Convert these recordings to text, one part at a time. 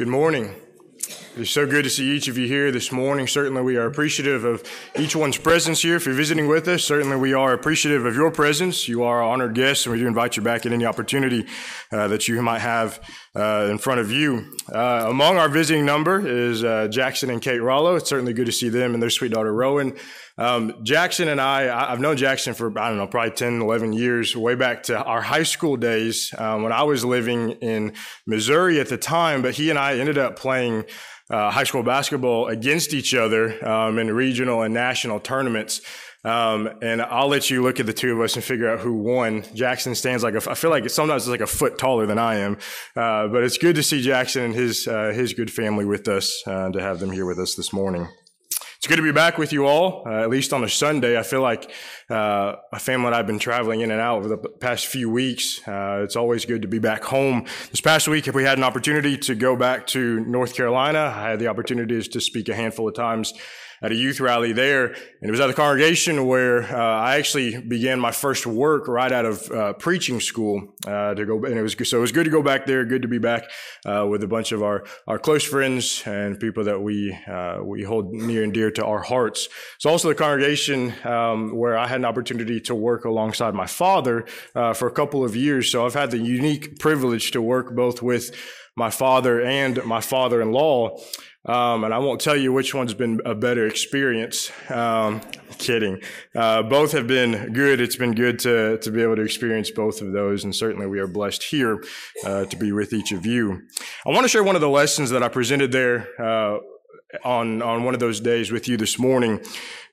Good morning. It is so good to see each of you here this morning. Certainly, we are appreciative of each one's presence here. If you're visiting with us, certainly we are appreciative of your presence. You are our honored guests, and we do invite you back at any opportunity uh, that you might have uh, in front of you. Uh, among our visiting number is uh, Jackson and Kate Rollo. It's certainly good to see them and their sweet daughter Rowan. Um, Jackson and I, I've known Jackson for, I don't know, probably 10, 11 years, way back to our high school days um, when I was living in Missouri at the time. But he and I ended up playing uh, high school basketball against each other um, in regional and national tournaments. Um, and I'll let you look at the two of us and figure out who won. Jackson stands like a, I feel like sometimes it's like a foot taller than I am. Uh, but it's good to see Jackson and his, uh, his good family with us, uh, to have them here with us this morning. It's good to be back with you all, uh, at least on a Sunday. I feel like uh, a family that I've been traveling in and out over the past few weeks. Uh, it's always good to be back home. This past week, if we had an opportunity to go back to North Carolina, I had the opportunity to speak a handful of times at a youth rally there. And it was at the congregation where uh, I actually began my first work right out of uh, preaching school uh, to go. And it was so it was good to go back there. Good to be back uh, with a bunch of our our close friends and people that we uh, we hold near and dear to our hearts. It's also the congregation um, where I had an opportunity to work alongside my father uh, for a couple of years. So I've had the unique privilege to work both with my father and my father-in-law. Um, and I won't tell you which one's been a better experience. Um, kidding. Uh, both have been good. It's been good to, to be able to experience both of those. And certainly we are blessed here uh, to be with each of you. I want to share one of the lessons that I presented there uh, on, on one of those days with you this morning.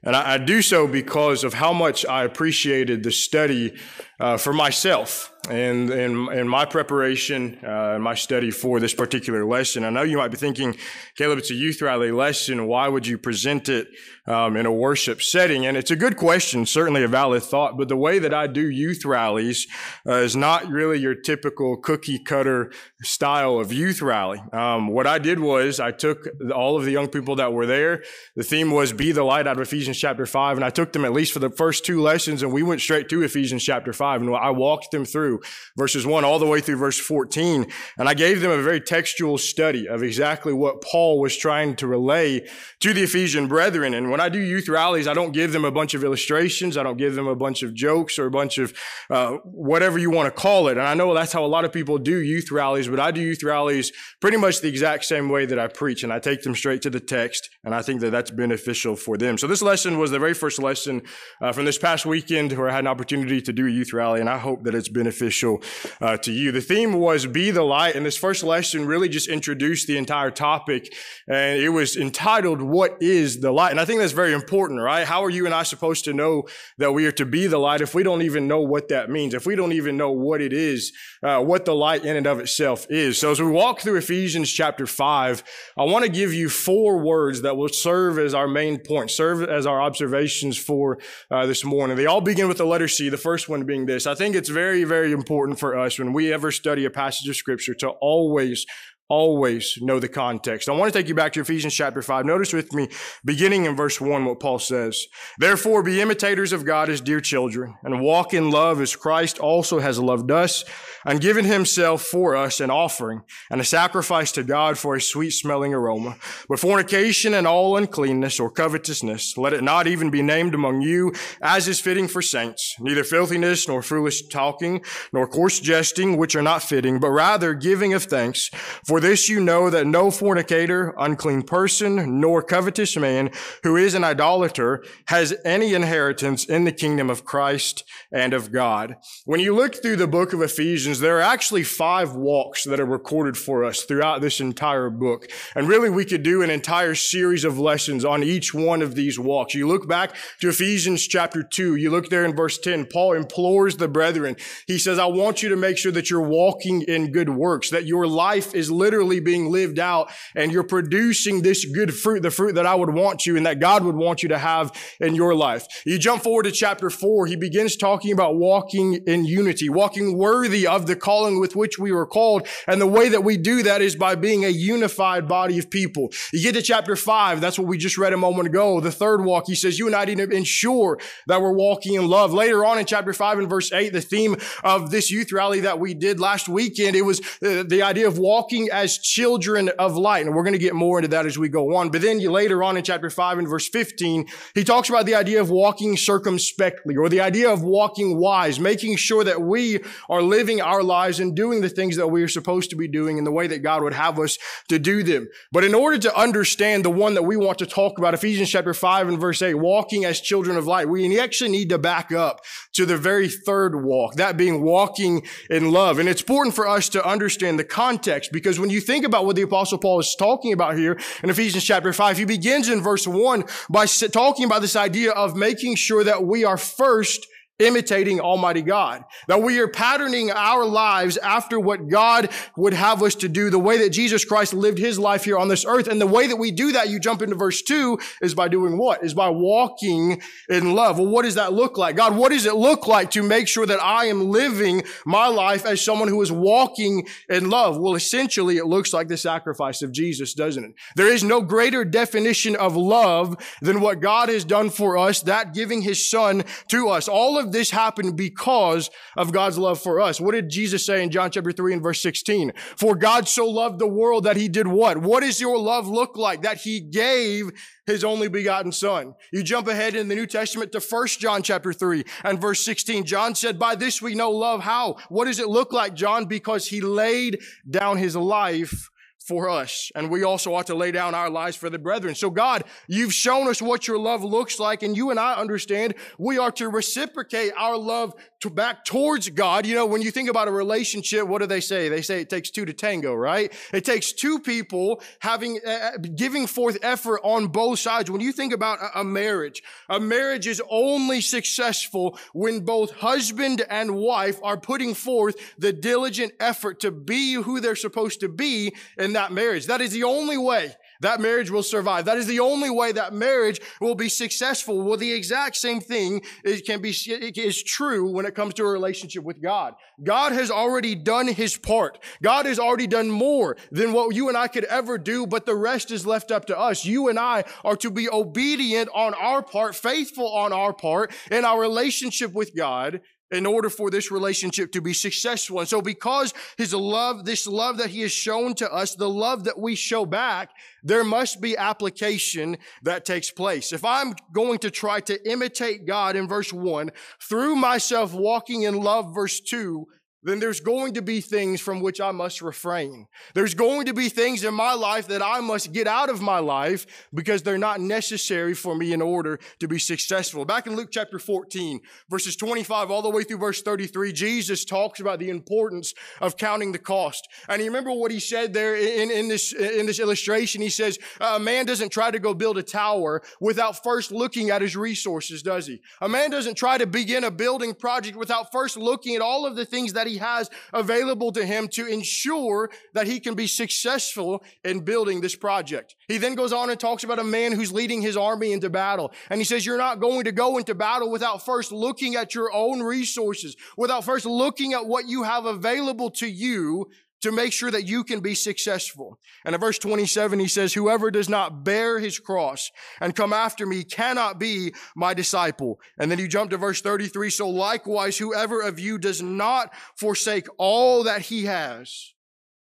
And I, I do so because of how much I appreciated the study uh, for myself and in, my preparation, uh, my study for this particular lesson. I know you might be thinking, Caleb, it's a youth rally lesson. Why would you present it um, in a worship setting? And it's a good question, certainly a valid thought. But the way that I do youth rallies uh, is not really your typical cookie cutter style of youth rally. Um, what I did was I took all of the young people that were there. The theme was "Be the Light" out of Ephesians chapter five, and I took them at least for the first two lessons, and we went straight to Ephesians chapter five, and I walked them through verses 1 all the way through verse 14. And I gave them a very textual study of exactly what Paul was trying to relay to the Ephesian brethren. And when I do youth rallies, I don't give them a bunch of illustrations. I don't give them a bunch of jokes or a bunch of uh, whatever you want to call it. And I know that's how a lot of people do youth rallies, but I do youth rallies pretty much the exact same way that I preach. And I take them straight to the text. And I think that that's beneficial for them. So this lesson was the very first lesson uh, from this past weekend where I had an opportunity to do a youth rally. And I hope that it's beneficial beneficial uh, to you. The theme was Be the Light, and this first lesson really just introduced the entire topic, and it was entitled, What is the Light? And I think that's very important, right? How are you and I supposed to know that we are to be the light if we don't even know what that means, if we don't even know what it is, uh, what the light in and of itself is? So as we walk through Ephesians chapter 5, I want to give you four words that will serve as our main point, serve as our observations for uh, this morning. They all begin with the letter C, the first one being this. I think it's very, very important for us when we ever study a passage of scripture to always always know the context. I want to take you back to Ephesians chapter 5. Notice with me, beginning in verse 1, what Paul says. Therefore, be imitators of God as dear children, and walk in love as Christ also has loved us, and given himself for us an offering and a sacrifice to God for a sweet smelling aroma. But fornication and all uncleanness or covetousness, let it not even be named among you as is fitting for saints, neither filthiness nor foolish talking, nor coarse jesting, which are not fitting, but rather giving of thanks. For for this you know that no fornicator, unclean person, nor covetous man who is an idolater has any inheritance in the kingdom of Christ and of God. When you look through the book of Ephesians, there are actually five walks that are recorded for us throughout this entire book. And really we could do an entire series of lessons on each one of these walks. You look back to Ephesians chapter 2, you look there in verse 10, Paul implores the brethren. He says, I want you to make sure that you're walking in good works, that your life is living literally being lived out and you're producing this good fruit, the fruit that I would want you and that God would want you to have in your life. You jump forward to chapter four, he begins talking about walking in unity, walking worthy of the calling with which we were called. And the way that we do that is by being a unified body of people. You get to chapter five, that's what we just read a moment ago. The third walk, he says, you and I need to ensure that we're walking in love. Later on in chapter five and verse eight, the theme of this youth rally that we did last weekend, it was the, the idea of walking as children of light. And we're going to get more into that as we go on. But then later on in chapter 5 and verse 15, he talks about the idea of walking circumspectly or the idea of walking wise, making sure that we are living our lives and doing the things that we are supposed to be doing in the way that God would have us to do them. But in order to understand the one that we want to talk about, Ephesians chapter 5 and verse 8, walking as children of light, we actually need to back up to the very third walk, that being walking in love. And it's important for us to understand the context because when you think about what the apostle Paul is talking about here in Ephesians chapter 5, he begins in verse 1 by talking about this idea of making sure that we are first imitating Almighty God. That we are patterning our lives after what God would have us to do, the way that Jesus Christ lived his life here on this earth. And the way that we do that, you jump into verse two, is by doing what? Is by walking in love. Well, what does that look like? God, what does it look like to make sure that I am living my life as someone who is walking in love? Well, essentially, it looks like the sacrifice of Jesus, doesn't it? There is no greater definition of love than what God has done for us, that giving his son to us. All of of this happened because of God's love for us. What did Jesus say in John chapter 3 and verse 16? For God so loved the world that he did what? What does your love look like? That he gave his only begotten son. You jump ahead in the New Testament to 1 John chapter 3 and verse 16. John said, by this we know love. How? What does it look like, John? Because he laid down his life for us. And we also ought to lay down our lives for the brethren. So God, you've shown us what your love looks like. And you and I understand we are to reciprocate our love to back towards God. You know, when you think about a relationship, what do they say? They say it takes two to tango, right? It takes two people having, uh, uh giving forth effort on both sides. When you think about a, a marriage, a marriage is only successful when both husband and wife are putting forth the diligent effort to be who they're supposed to be and that marriage. That is the only way that marriage will survive. That is the only way that marriage will be successful. Well, the exact same thing is, can be, is true when it comes to a relationship with God. God has already done his part. God has already done more than what you and I could ever do, but the rest is left up to us. You and I are to be obedient on our part, faithful on our part in our relationship with God in order for this relationship to be successful. And so because his love, this love that he has shown to us, the love that we show back, there must be application that takes place. If I'm going to try to imitate God in verse one through myself walking in love, verse two, then there's going to be things from which I must refrain. There's going to be things in my life that I must get out of my life because they're not necessary for me in order to be successful. Back in Luke chapter 14, verses 25 all the way through verse 33, Jesus talks about the importance of counting the cost. And you remember what he said there in, in this, in this illustration? He says, a man doesn't try to go build a tower without first looking at his resources, does he? A man doesn't try to begin a building project without first looking at all of the things that he has available to him to ensure that he can be successful in building this project. He then goes on and talks about a man who's leading his army into battle. And he says, you're not going to go into battle without first looking at your own resources, without first looking at what you have available to you to make sure that you can be successful. And in verse 27, he says, whoever does not bear his cross and come after me cannot be my disciple. And then you jump to verse 33. So likewise, whoever of you does not forsake all that he has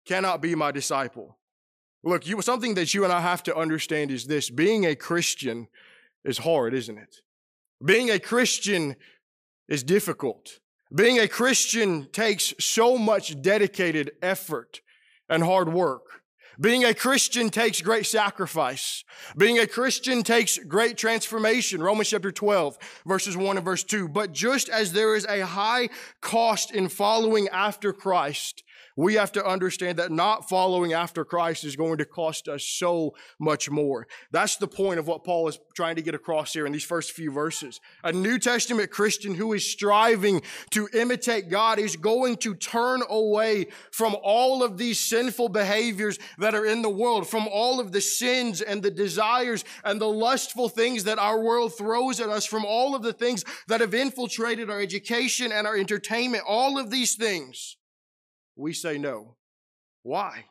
cannot be my disciple. Look, you, something that you and I have to understand is this. Being a Christian is hard, isn't it? Being a Christian is difficult. Being a Christian takes so much dedicated effort and hard work. Being a Christian takes great sacrifice. Being a Christian takes great transformation. Romans chapter 12, verses 1 and verse 2. But just as there is a high cost in following after Christ, we have to understand that not following after Christ is going to cost us so much more. That's the point of what Paul is trying to get across here in these first few verses. A New Testament Christian who is striving to imitate God is going to turn away from all of these sinful behaviors that are in the world, from all of the sins and the desires and the lustful things that our world throws at us, from all of the things that have infiltrated our education and our entertainment, all of these things we say no. Why?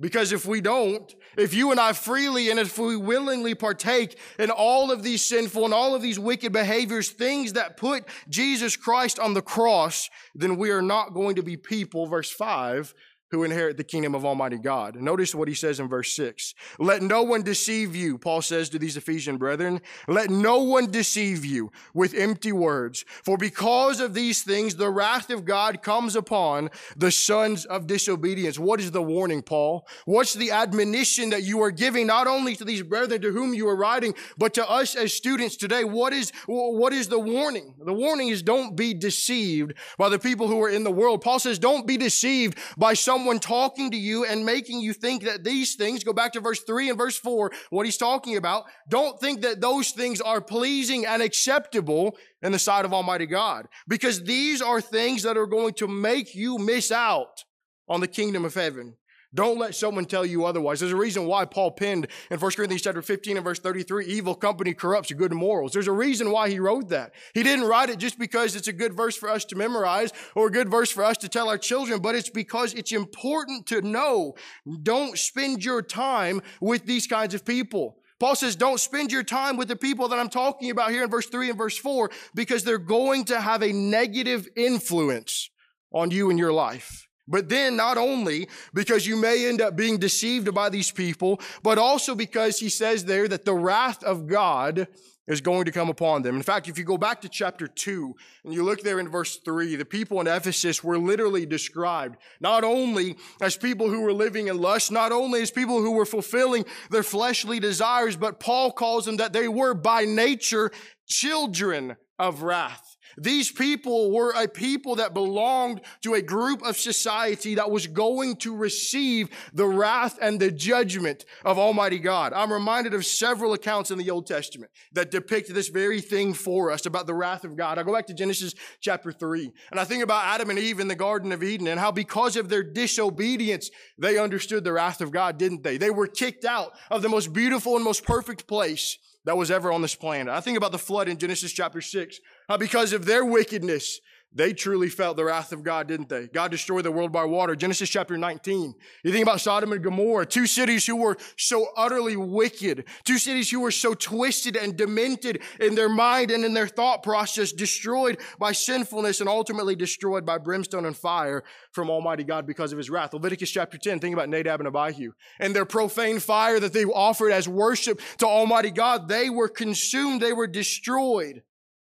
Because if we don't, if you and I freely and if we willingly partake in all of these sinful and all of these wicked behaviors, things that put Jesus Christ on the cross, then we are not going to be people, verse 5, who inherit the kingdom of Almighty God. Notice what he says in verse 6. Let no one deceive you, Paul says to these Ephesian brethren. Let no one deceive you with empty words. For because of these things, the wrath of God comes upon the sons of disobedience. What is the warning, Paul? What's the admonition that you are giving not only to these brethren to whom you are writing, but to us as students today? What is, what is the warning? The warning is don't be deceived by the people who are in the world. Paul says don't be deceived by someone someone talking to you and making you think that these things, go back to verse 3 and verse 4, what he's talking about, don't think that those things are pleasing and acceptable in the sight of Almighty God. Because these are things that are going to make you miss out on the kingdom of heaven. Don't let someone tell you otherwise. There's a reason why Paul penned in 1 Corinthians chapter 15 and verse 33, evil company corrupts good morals. There's a reason why he wrote that. He didn't write it just because it's a good verse for us to memorize or a good verse for us to tell our children, but it's because it's important to know. Don't spend your time with these kinds of people. Paul says, don't spend your time with the people that I'm talking about here in verse 3 and verse 4 because they're going to have a negative influence on you in your life. But then not only because you may end up being deceived by these people, but also because he says there that the wrath of God is going to come upon them. In fact, if you go back to chapter 2 and you look there in verse 3, the people in Ephesus were literally described not only as people who were living in lust, not only as people who were fulfilling their fleshly desires, but Paul calls them that they were by nature children of wrath. These people were a people that belonged to a group of society that was going to receive the wrath and the judgment of Almighty God. I'm reminded of several accounts in the Old Testament that depict this very thing for us about the wrath of God. I go back to Genesis chapter 3 and I think about Adam and Eve in the Garden of Eden and how because of their disobedience, they understood the wrath of God, didn't they? They were kicked out of the most beautiful and most perfect place that was ever on this planet. I think about the flood in Genesis chapter 6. How because of their wickedness, they truly felt the wrath of God, didn't they? God destroyed the world by water. Genesis chapter 19. You think about Sodom and Gomorrah, two cities who were so utterly wicked, two cities who were so twisted and demented in their mind and in their thought process, destroyed by sinfulness and ultimately destroyed by brimstone and fire from Almighty God because of his wrath. Leviticus chapter 10, think about Nadab and Abihu and their profane fire that they offered as worship to Almighty God. They were consumed. They were destroyed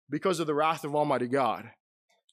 because of the wrath of Almighty God.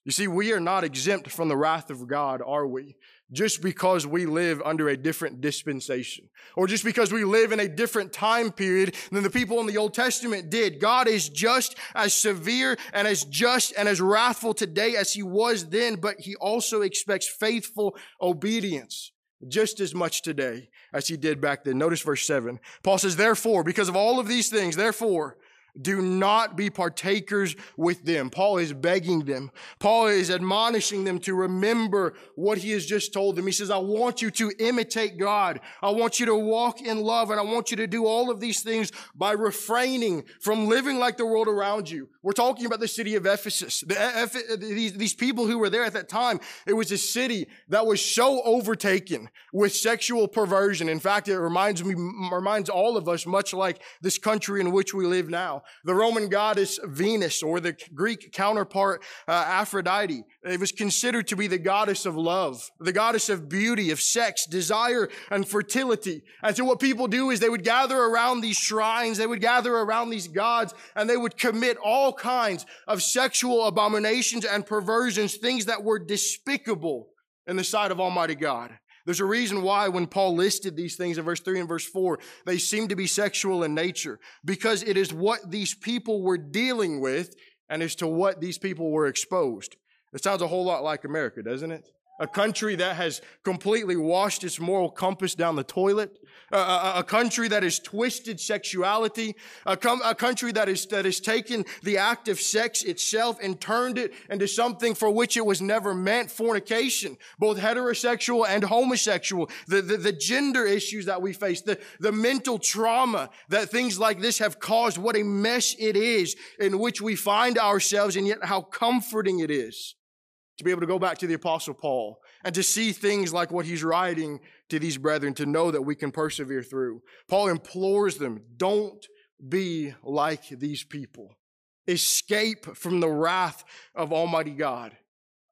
You see, we are not exempt from the wrath of God, are we? Just because we live under a different dispensation or just because we live in a different time period than the people in the Old Testament did. God is just as severe and as just and as wrathful today as he was then, but he also expects faithful obedience just as much today as he did back then. Notice verse seven. Paul says, therefore, because of all of these things, therefore, do not be partakers with them. Paul is begging them. Paul is admonishing them to remember what he has just told them. He says, I want you to imitate God. I want you to walk in love and I want you to do all of these things by refraining from living like the world around you. We're talking about the city of Ephesus. The, uh, uh, these, these people who were there at that time, it was a city that was so overtaken with sexual perversion. In fact, it reminds me, reminds all of us much like this country in which we live now. The Roman goddess Venus or the Greek counterpart uh, Aphrodite. It was considered to be the goddess of love, the goddess of beauty, of sex, desire, and fertility. And so what people do is they would gather around these shrines, they would gather around these gods, and they would commit all kinds of sexual abominations and perversions, things that were despicable in the sight of Almighty God. There's a reason why when Paul listed these things in verse 3 and verse 4, they seem to be sexual in nature because it is what these people were dealing with and as to what these people were exposed. It sounds a whole lot like America, doesn't it? a country that has completely washed its moral compass down the toilet, a, a, country that has twisted sexuality, a, com- a country that is that has taken the act of sex itself and turned it into something for which it was never meant, fornication, both heterosexual and homosexual, the, the, the gender issues that we face, the, the mental trauma that things like this have caused, what a mess it is in which we find ourselves and yet how comforting it is to be able to go back to the apostle Paul and to see things like what he's writing to these brethren to know that we can persevere through. Paul implores them, don't be like these people. Escape from the wrath of Almighty God.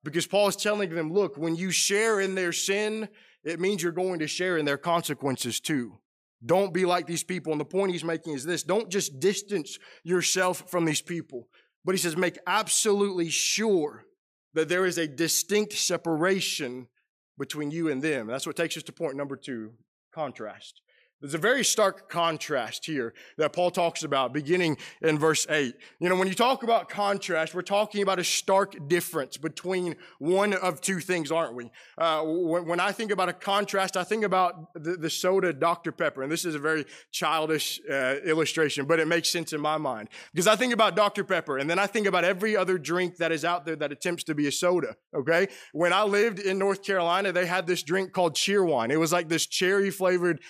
Because Paul is telling them, look, when you share in their sin, it means you're going to share in their consequences too. Don't be like these people. And the point he's making is this don't just distance yourself from these people, but he says, make absolutely sure that there is a distinct separation between you and them. That's what takes us to point number two contrast. There's a very stark contrast here that Paul talks about beginning in verse 8. You know, when you talk about contrast, we're talking about a stark difference between one of two things, aren't we? Uh, when, when, I think about a contrast, I think about the, the, soda Dr. Pepper. And this is a very childish uh, illustration, but it makes sense in my mind. Because I think about Dr. Pepper and then I think about every other drink that is out there that attempts to be a soda, okay? When I lived in North Carolina, they had this drink called Cheerwine. It was like this cherry flavored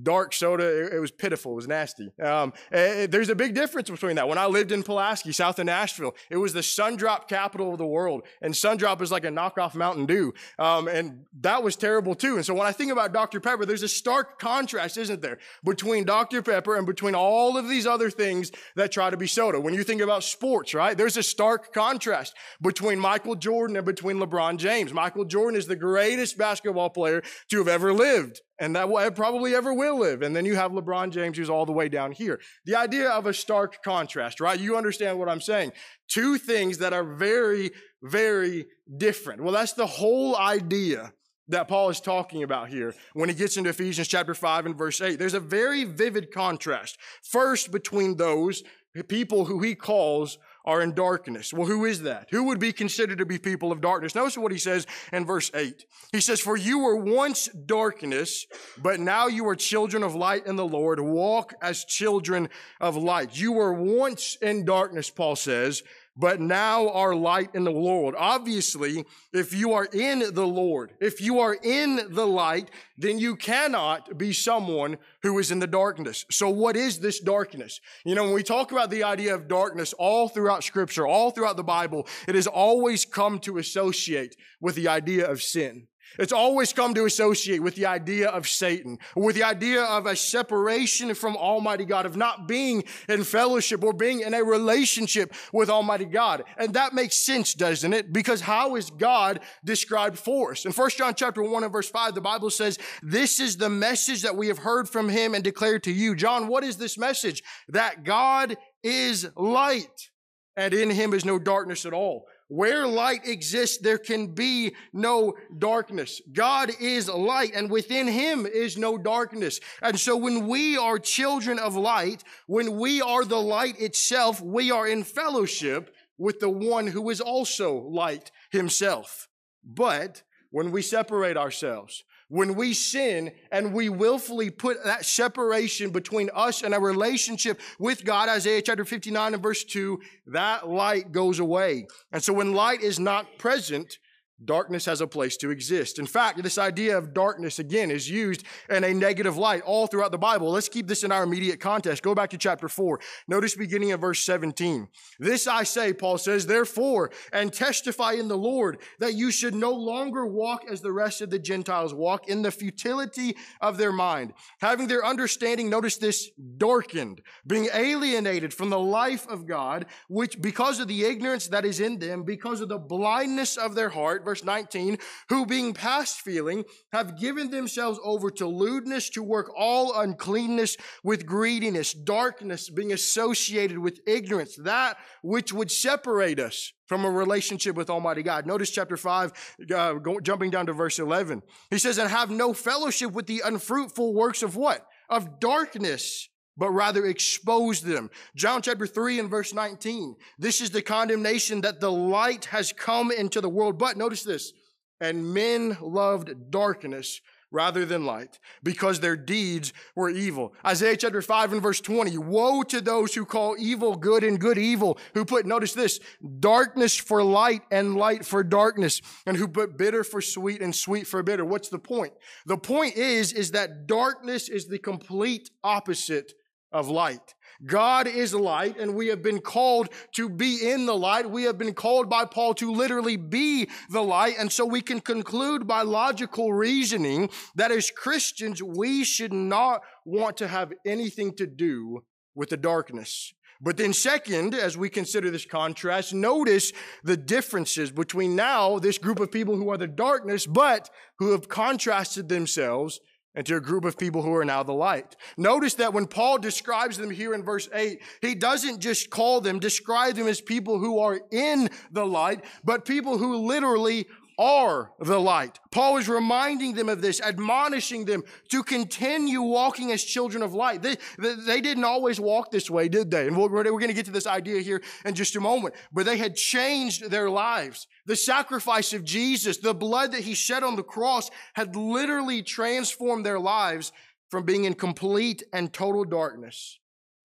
dark soda. It, it, was pitiful. It was nasty. Um, it, eh, eh, there's a big difference between that. When I lived in Pulaski, south of Nashville, it was the Sundrop capital of the world. And Sundrop is like a knockoff Mountain Dew. Um, and that was terrible too. And so when I think about Dr. Pepper, there's a stark contrast, isn't there, between Dr. Pepper and between all of these other things that try to be soda. When you think about sports, right, there's a stark contrast between Michael Jordan and between LeBron James. Michael Jordan is the greatest basketball player to have ever lived and that will probably ever will live. And then you have LeBron James, who's all the way down here. The idea of a stark contrast, right? You understand what I'm saying. Two things that are very, very different. Well, that's the whole idea that Paul is talking about here when he gets into Ephesians chapter 5 and verse 8. There's a very vivid contrast. First, between those people who he calls are in darkness. Well, who is that? Who would be considered to be people of darkness? Notice what he says in verse 8. He says, For you were once darkness, but now you are children of light in the Lord. Walk as children of light. You were once in darkness, Paul says, but now are light in the Lord. Obviously, if you are in the Lord, if you are in the light, then you cannot be someone who is in the darkness. So what is this darkness? You know, when we talk about the idea of darkness all throughout scripture, all throughout the Bible, it has always come to associate with the idea of sin. It's always come to associate with the idea of Satan, with the idea of a separation from Almighty God, of not being in fellowship or being in a relationship with Almighty God. And that makes sense, doesn't it? Because how is God described for us? In 1 John chapter 1 and verse 5, the Bible says, this is the message that we have heard from him and declared to you. John, what is this message? That God is light and in him is no darkness at all. Where light exists, there can be no darkness. God is light and within him is no darkness. And so when we are children of light, when we are the light itself, we are in fellowship with the one who is also light himself. But when we separate ourselves, when we sin and we willfully put that separation between us and our relationship with God, Isaiah chapter 59 and verse 2, that light goes away. And so when light is not present, darkness has a place to exist. In fact, this idea of darkness again is used in a negative light all throughout the Bible. Let's keep this in our immediate context. Go back to chapter 4. Notice beginning of verse 17. This I say, Paul says, therefore, and testify in the Lord that you should no longer walk as the rest of the Gentiles walk in the futility of their mind, having their understanding, notice this, darkened, being alienated from the life of God, which because of the ignorance that is in them, because of the blindness of their heart, verse 19, who being past feeling have given themselves over to lewdness to work all uncleanness with greediness, darkness being associated with ignorance, that which would separate us from a relationship with Almighty God. Notice chapter 5, uh, go, jumping down to verse 11. He says, and have no fellowship with the unfruitful works of what? Of darkness but rather expose them. John chapter 3 and verse 19. This is the condemnation that the light has come into the world. But notice this, and men loved darkness rather than light because their deeds were evil. Isaiah chapter 5 and verse 20. Woe to those who call evil good and good evil, who put, notice this, darkness for light and light for darkness, and who put bitter for sweet and sweet for bitter. What's the point? The point is, is that darkness is the complete opposite of light. God is light and we have been called to be in the light. We have been called by Paul to literally be the light. And so we can conclude by logical reasoning that as Christians, we should not want to have anything to do with the darkness. But then, second, as we consider this contrast, notice the differences between now this group of people who are the darkness, but who have contrasted themselves into a group of people who are now the light. Notice that when Paul describes them here in verse 8, he doesn't just call them, describe them as people who are in the light, but people who literally are the light. Paul is reminding them of this, admonishing them to continue walking as children of light. They, they, didn't always walk this way, did they? And we're, we're going to get to this idea here in just a moment. But they had changed their lives. The sacrifice of Jesus, the blood that he shed on the cross had literally transformed their lives from being in complete and total darkness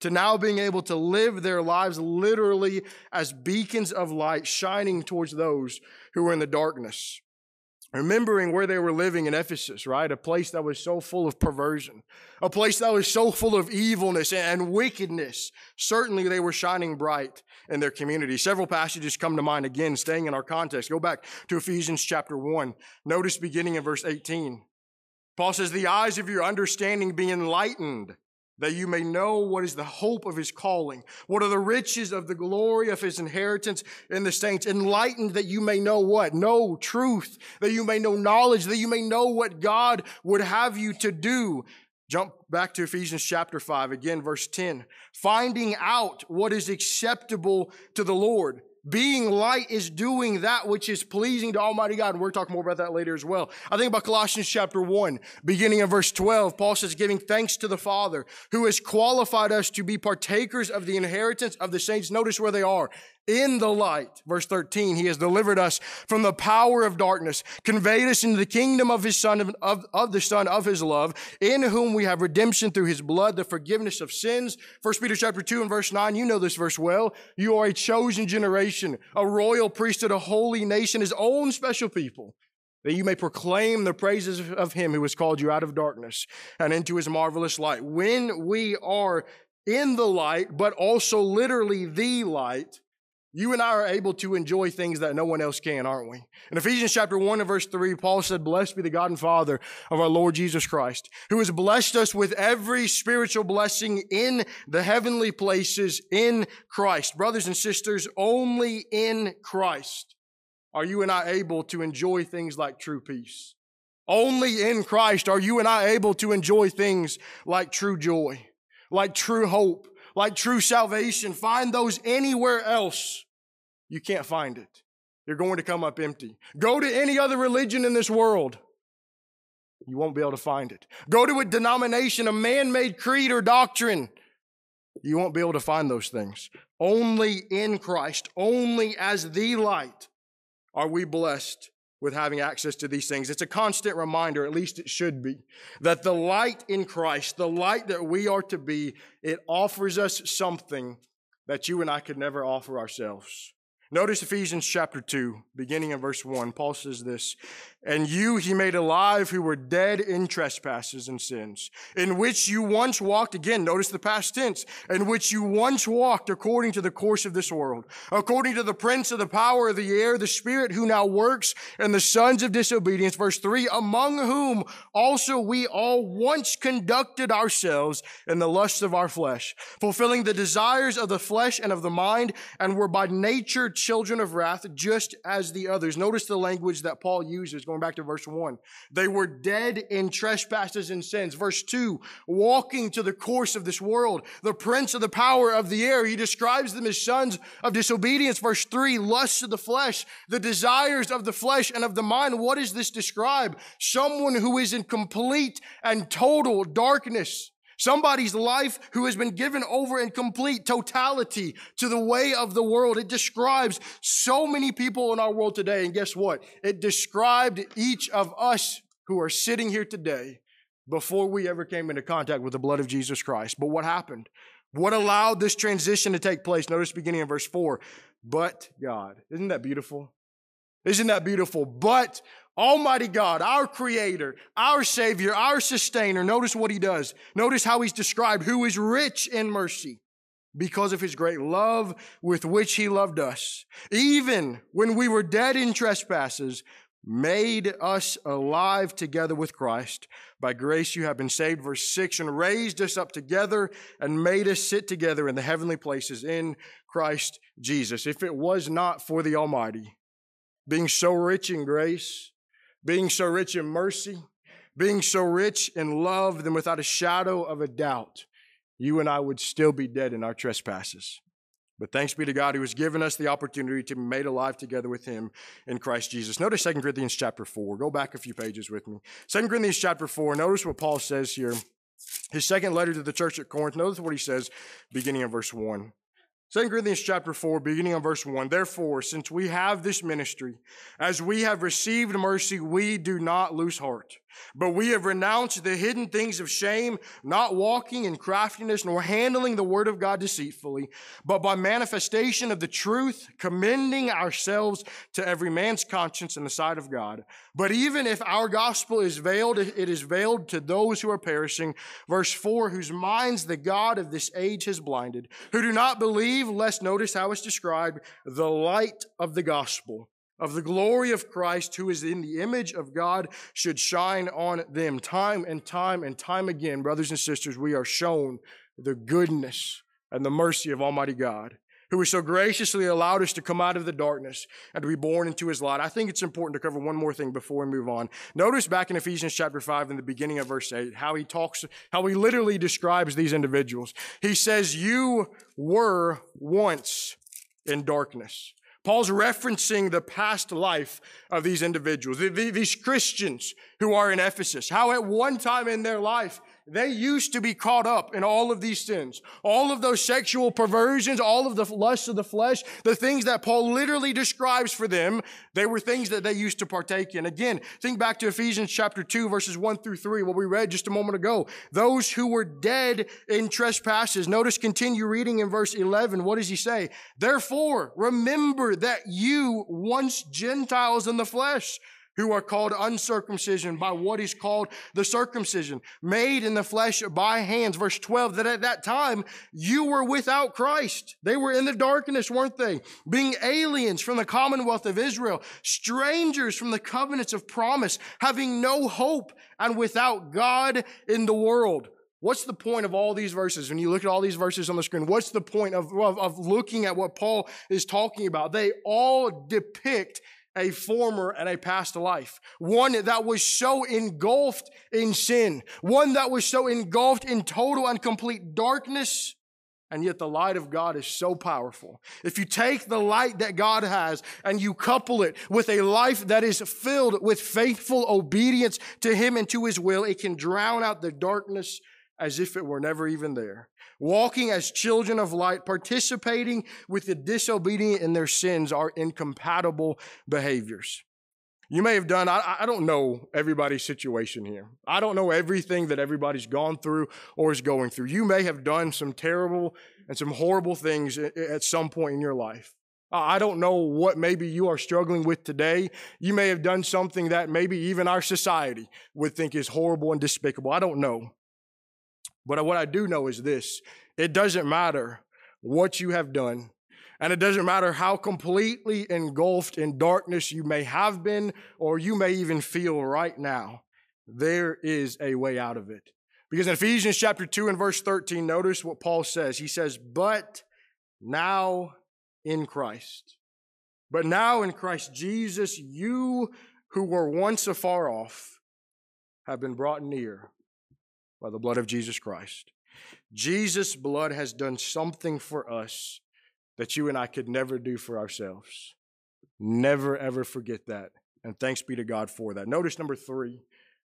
to now being able to live their lives literally as beacons of light shining towards those who were in the darkness. Remembering where they were living in Ephesus, right? A place that was so full of perversion, a place that was so full of evilness and wickedness. Certainly they were shining bright in their community. Several passages come to mind again, staying in our context. Go back to Ephesians chapter 1. Notice beginning in verse 18. Paul says, The eyes of your understanding be enlightened that you may know what is the hope of his calling, what are the riches of the glory of his inheritance in the saints, enlightened that you may know what? Know truth, that you may know knowledge, that you may know what God would have you to do. Jump back to Ephesians chapter 5, again, verse 10. Finding out what is acceptable to the Lord being light is doing that which is pleasing to Almighty God. And we're talking more about that later as well. I think about Colossians chapter 1, beginning of verse 12. Paul says, giving thanks to the Father who has qualified us to be partakers of the inheritance of the saints. Notice where they are in the light. Verse 13, he has delivered us from the power of darkness, conveyed us into the kingdom of his son, of, of, the son of his love, in whom we have redemption through his blood, the forgiveness of sins. First Peter chapter 2 and verse 9, you know this verse well. You are a chosen generation, a royal priesthood, a holy nation, his own special people that you may proclaim the praises of him who has called you out of darkness and into his marvelous light. When we are in the light, but also literally the light, you and I are able to enjoy things that no one else can, aren't we? In Ephesians chapter 1 and verse 3, Paul said, Blessed be the God and Father of our Lord Jesus Christ, who has blessed us with every spiritual blessing in the heavenly places in Christ. Brothers and sisters, only in Christ are you and I able to enjoy things like true peace. Only in Christ are you and I able to enjoy things like true joy, like true hope, like true salvation. Find those anywhere else. You can't find it. You're going to come up empty. Go to any other religion in this world. You won't be able to find it. Go to a denomination, a man made creed or doctrine. You won't be able to find those things. Only in Christ, only as the light, are we blessed with having access to these things. It's a constant reminder, at least it should be, that the light in Christ, the light that we are to be, it offers us something that you and I could never offer ourselves. Notice Ephesians chapter 2, beginning in verse 1. Paul says this And you he made alive who were dead in trespasses and sins, in which you once walked, again, notice the past tense, in which you once walked according to the course of this world, according to the prince of the power of the air, the spirit who now works in the sons of disobedience. Verse 3 Among whom also we all once conducted ourselves in the lusts of our flesh, fulfilling the desires of the flesh and of the mind, and were by nature children of wrath just as the others. Notice the language that Paul uses going back to verse one. They were dead in trespasses and sins. Verse two, walking to the course of this world, the prince of the power of the air. He describes them as sons of disobedience. Verse three, lusts of the flesh, the desires of the flesh and of the mind. What does this describe? Someone who is in complete and total darkness. Somebody's life who has been given over in complete totality to the way of the world. It describes so many people in our world today. And guess what? It described each of us who are sitting here today before we ever came into contact with the blood of Jesus Christ. But what happened? What allowed this transition to take place? Notice beginning in verse 4. But God. Isn't that beautiful? Isn't that beautiful? But Almighty God, our creator, our savior, our sustainer. Notice what he does. Notice how he's described, who is rich in mercy because of his great love with which he loved us. Even when we were dead in trespasses, made us alive together with Christ. By grace you have been saved, verse 6, and raised us up together and made us sit together in the heavenly places in Christ Jesus. If it was not for the Almighty, being so rich in grace, being so rich in mercy, being so rich in love, then without a shadow of a doubt, you and I would still be dead in our trespasses. But thanks be to God who has given us the opportunity to be made alive together with him in Christ Jesus. Notice 2 Corinthians chapter 4. Go back a few pages with me. 2 Corinthians chapter 4. Notice what Paul says here. His second letter to the church at Corinth. Notice what he says beginning in verse 1. 2 Corinthians chapter 4, beginning on verse 1. Therefore, since we have this ministry, as we have received mercy, we do not lose heart. But we have renounced the hidden things of shame, not walking in craftiness, nor handling the word of God deceitfully, but by manifestation of the truth, commending ourselves to every man's conscience in the sight of God. But even if our gospel is veiled, it is veiled to those who are perishing. Verse 4, whose minds the God of this age has blinded, who do not believe, lest notice how it's described, the light of the gospel of the glory of Christ, who is in the image of God, should shine on them. Time and time and time again, brothers and sisters, we are shown the goodness and the mercy of Almighty God, who has so graciously allowed us to come out of the darkness and to be born into his light. I think it's important to cover one more thing before we move on. Notice back in Ephesians chapter 5, in the beginning of verse 8, how he talks, how he literally describes these individuals. He says, You were once in darkness Paul's referencing the past life of these individuals, these Christians who are in Ephesus, how at one time in their life they used to be caught up in all of these sins, all of those sexual perversions, all of the lusts of the flesh, the things that Paul literally describes for them. They were things that they used to partake in. Again, think back to Ephesians chapter 2, verses 1 through 3, what we read just a moment ago. Those who were dead in trespasses. Notice, continue reading in verse 11. What does he say? Therefore, remember that you once Gentiles in the flesh, who are called uncircumcision by what is called the circumcision, made in the flesh by hands. Verse 12, that at that time you were without Christ. They were in the darkness, weren't they? Being aliens from the commonwealth of Israel, strangers from the covenants of promise, having no hope and without God in the world. What's the point of all these verses? When you look at all these verses on the screen, what's the point of, of, of looking at what Paul is talking about? They all depict a former and a past life. One that was so engulfed in sin. One that was so engulfed in total and complete darkness. And yet the light of God is so powerful. If you take the light that God has and you couple it with a life that is filled with faithful obedience to Him and to His will, it can drown out the darkness as if it were never even there walking as children of light, participating with the disobedient in their sins are incompatible behaviors. You may have done, I, I, don't know everybody's situation here. I don't know everything that everybody's gone through or is going through. You may have done some terrible and some horrible things at some point in your life. I don't know what maybe you are struggling with today. You may have done something that maybe even our society would think is horrible and despicable. I don't know. But what I do know is this it doesn't matter what you have done, and it doesn't matter how completely engulfed in darkness you may have been, or you may even feel right now, there is a way out of it. Because in Ephesians chapter 2 and verse 13, notice what Paul says. He says, But now in Christ. But now in Christ Jesus, you who were once afar off have been brought near by the blood of Jesus Christ. Jesus' blood has done something for us that you and I could never do for ourselves. Never, ever forget that. And thanks be to God for that. Notice number three,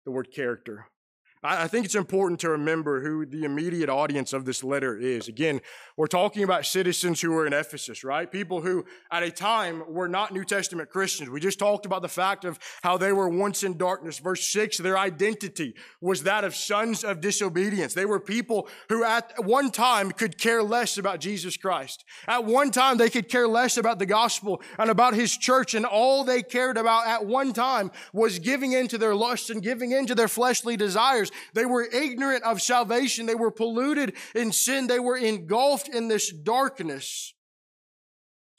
the word character. I think it's important to remember who the immediate audience of this letter is. Again, we're talking about citizens who were in Ephesus, right? People who at a time were not New Testament Christians. We just talked about the fact of how they were once in darkness. Verse six, their identity was that of sons of disobedience. They were people who at one time could care less about Jesus Christ. At one time, they could care less about the gospel and about his church. And all they cared about at one time was giving into their lusts and giving into their fleshly desires. They were ignorant of salvation. They were polluted in sin. They were engulfed in this darkness.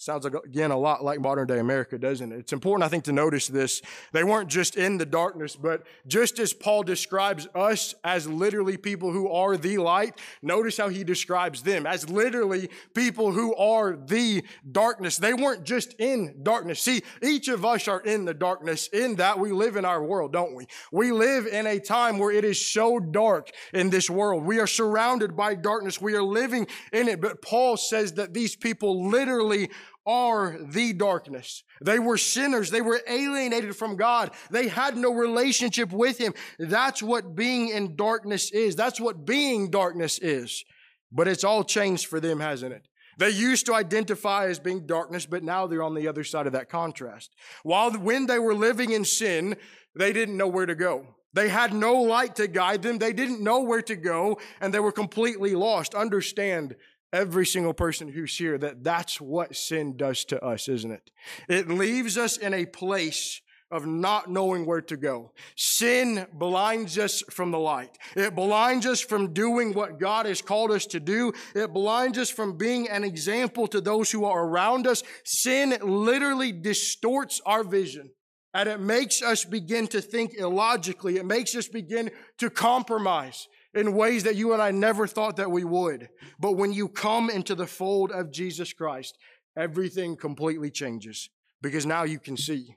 Sounds like, again, a lot like modern day America, doesn't it? It's important, I think, to notice this. They weren't just in the darkness, but just as Paul describes us as literally people who are the light, notice how he describes them as literally people who are the darkness. They weren't just in darkness. See, each of us are in the darkness in that we live in our world, don't we? We live in a time where it is so dark in this world. We are surrounded by darkness. We are living in it. But Paul says that these people literally are the darkness. They were sinners. They were alienated from God. They had no relationship with Him. That's what being in darkness is. That's what being darkness is. But it's all changed for them, hasn't it? They used to identify as being darkness, but now they're on the other side of that contrast. While when they were living in sin, they didn't know where to go. They had no light to guide them. They didn't know where to go and they were completely lost. Understand every single person who's here that that's what sin does to us, isn't it? It leaves us in a place of not knowing where to go. Sin blinds us from the light. It blinds us from doing what God has called us to do. It blinds us from being an example to those who are around us. Sin literally distorts our vision. And it makes us begin to think illogically. It makes us begin to compromise in ways that you and I never thought that we would. But when you come into the fold of Jesus Christ, everything completely changes because now you can see.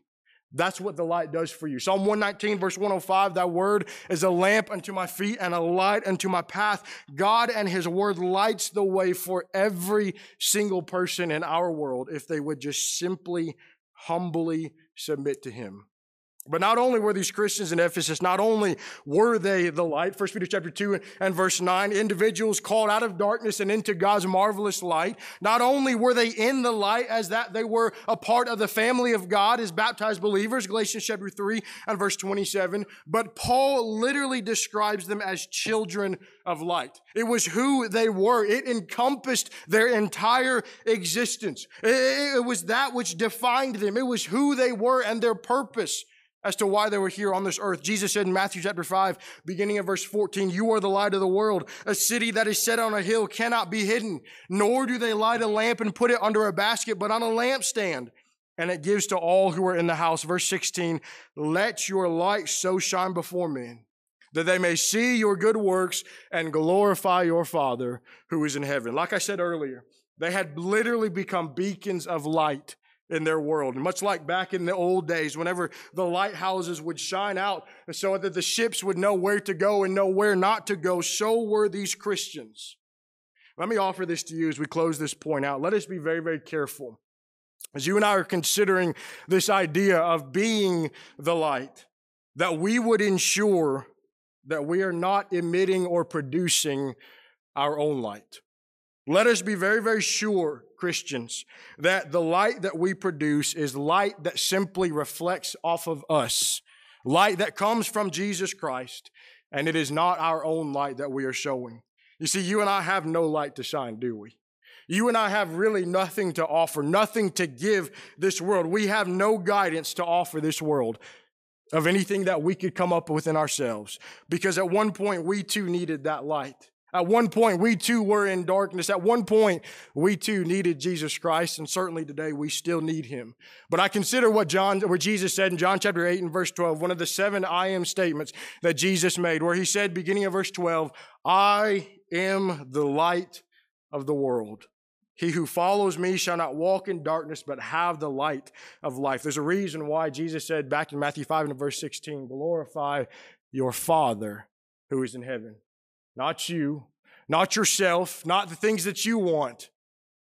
That's what the light does for you. Psalm 119 verse 105, that word is a lamp unto my feet and a light unto my path. God and his word lights the way for every single person in our world if they would just simply, humbly submit to him. But not only were these Christians in Ephesus, not only were they the light, 1 Peter chapter 2 and verse 9, individuals called out of darkness and into God's marvelous light. Not only were they in the light as that they were a part of the family of God as baptized believers, Galatians chapter 3 and verse 27, but Paul literally describes them as children of light. It was who they were. It encompassed their entire existence. It was that which defined them. It was who they were and their purpose as to why they were here on this earth. Jesus said in Matthew chapter 5, beginning of verse 14, You are the light of the world. A city that is set on a hill cannot be hidden, nor do they light a lamp and put it under a basket, but on a lampstand. And it gives to all who are in the house. Verse 16, Let your light so shine before men that they may see your good works and glorify your Father who is in heaven. Like I said earlier, they had literally become beacons of light in their world. And much like back in the old days, whenever the lighthouses would shine out so that the ships would know where to go and know where not to go, so were these Christians. Let me offer this to you as we close this point out. Let us be very, very careful. As you and I are considering this idea of being the light, that we would ensure that we are not emitting or producing our own light. Let us be very, very sure, Christians, that the light that we produce is light that simply reflects off of us, light that comes from Jesus Christ, and it is not our own light that we are showing. You see, you and I have no light to shine, do we? You and I have really nothing to offer, nothing to give this world. We have no guidance to offer this world of anything that we could come up with in ourselves. Because at one point, we too needed that light. At one point, we too were in darkness. At one point, we too needed Jesus Christ, and certainly today we still need him. But I consider what John, where Jesus said in John chapter 8 and verse 12, one of the seven I am statements that Jesus made, where he said, beginning of verse 12, I am the light of the world. He who follows me shall not walk in darkness, but have the light of life. There's a reason why Jesus said back in Matthew 5 and verse 16, glorify your Father who is in heaven. Not you, not yourself, not the things that you want,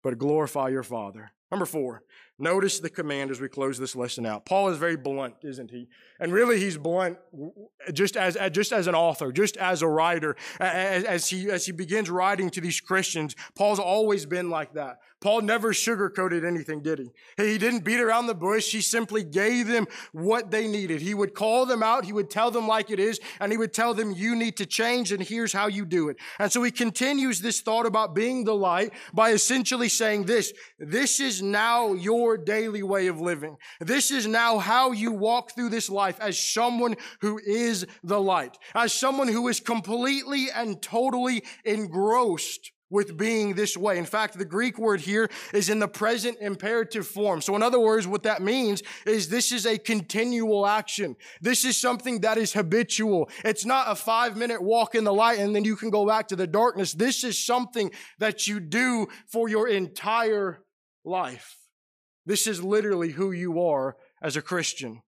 but glorify your Father. Number four, notice the command as we close this lesson out. Paul is very blunt, isn't he? And really, he's blunt just as, just as an author, just as a writer. As, as, he, as he begins writing to these Christians, Paul's always been like that. Paul never sugarcoated anything, did he? He didn't beat around the bush. He simply gave them what they needed. He would call them out. He would tell them like it is, and he would tell them, you need to change, and here's how you do it. And so he continues this thought about being the light by essentially saying this, this is now your daily way of living. This is now how you walk through this life as someone who is the light, as someone who is completely and totally engrossed with being this way. In fact, the Greek word here is in the present imperative form. So, in other words, what that means is this is a continual action. This is something that is habitual. It's not a five minute walk in the light and then you can go back to the darkness. This is something that you do for your entire life. This is literally who you are as a Christian.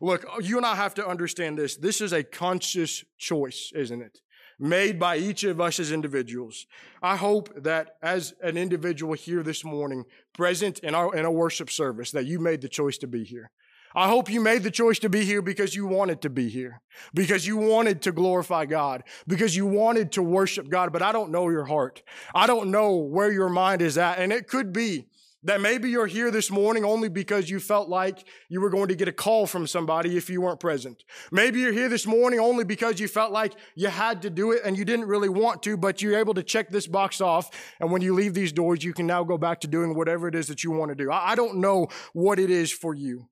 Look, you and I have to understand this. This is a conscious choice, isn't it? Made by each of us as individuals. I hope that as an individual here this morning, present in our in a worship service, that you made the choice to be here. I hope you made the choice to be here because you wanted to be here, because you wanted to glorify God, because you wanted to worship God. But I don't know your heart. I don't know where your mind is at. And it could be that maybe you're here this morning only because you felt like you were going to get a call from somebody if you weren't present. Maybe you're here this morning only because you felt like you had to do it and you didn't really want to, but you're able to check this box off. And when you leave these doors, you can now go back to doing whatever it is that you want to do. I don't know what it is for you.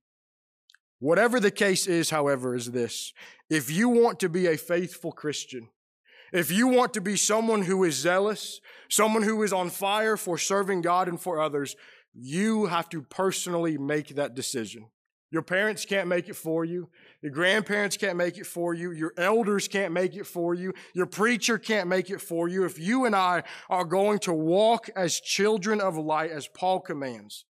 Whatever the case is, however, is this. If you want to be a faithful Christian, if you want to be someone who is zealous, someone who is on fire for serving God and for others, you have to personally make that decision. Your parents can't make it for you. Your grandparents can't make it for you. Your elders can't make it for you. Your preacher can't make it for you. If you and I are going to walk as children of light, as Paul commands,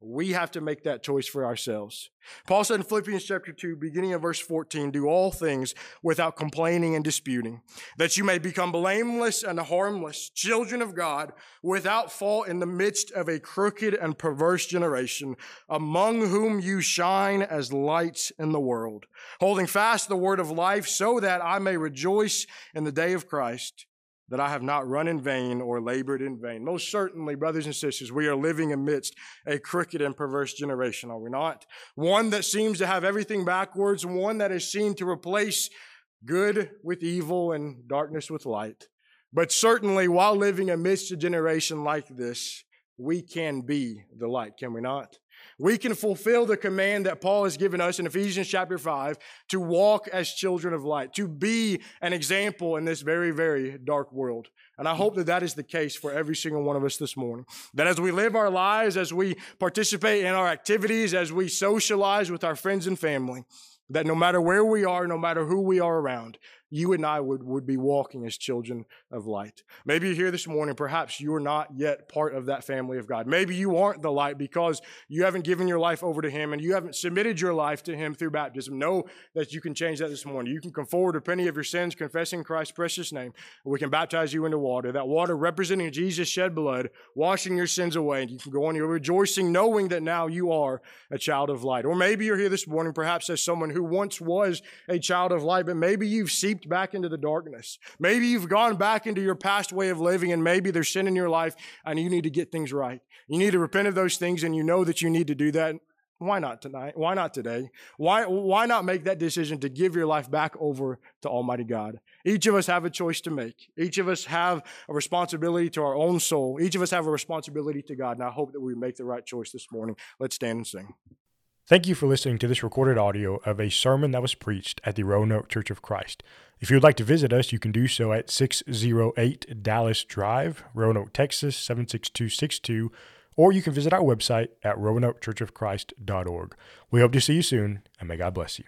we have to make that choice for ourselves. Paul said in Philippians chapter 2, beginning of verse 14, do all things without complaining and disputing, that you may become blameless and harmless, children of God, without fault in the midst of a crooked and perverse generation, among whom you shine as lights in the world, holding fast the word of life, so that I may rejoice in the day of Christ that I have not run in vain or labored in vain. Most certainly, brothers and sisters, we are living amidst a crooked and perverse generation, are we not? One that seems to have everything backwards, one that is seen to replace good with evil and darkness with light. But certainly, while living amidst a generation like this, we can be the light, can we not? We can fulfill the command that Paul has given us in Ephesians chapter 5 to walk as children of light, to be an example in this very, very dark world. And I hope that that is the case for every single one of us this morning. That as we live our lives, as we participate in our activities, as we socialize with our friends and family, that no matter where we are, no matter who we are around, you and I would, would be walking as children of light. Maybe you're here this morning, perhaps you're not yet part of that family of God. Maybe you aren't the light because you haven't given your life over to Him and you haven't submitted your life to Him through baptism. Know that you can change that this morning. You can come forward repenting of your sins, confessing Christ's precious name. We can baptize you into water. That water representing Jesus' shed blood, washing your sins away. And you can go on your rejoicing, knowing that now you are a child of light. Or maybe you're here this morning, perhaps as someone who once was a child of light, but maybe you've seeped back into the darkness. Maybe you've gone back into your past way of living and maybe there's sin in your life and you need to get things right. You need to repent of those things and you know that you need to do that. Why not tonight? Why not today? Why, why not make that decision to give your life back over to Almighty God? Each of us have a choice to make. Each of us have a responsibility to our own soul. Each of us have a responsibility to God. And I hope that we make the right choice this morning. Let's stand and sing. Thank you for listening to this recorded audio of a sermon that was preached at the Roanoke Church of Christ. If you would like to visit us, you can do so at 608 Dallas Drive, Roanoke, Texas 76262, or you can visit our website at roanokechurchofchrist.org. We hope to see you soon, and may God bless you.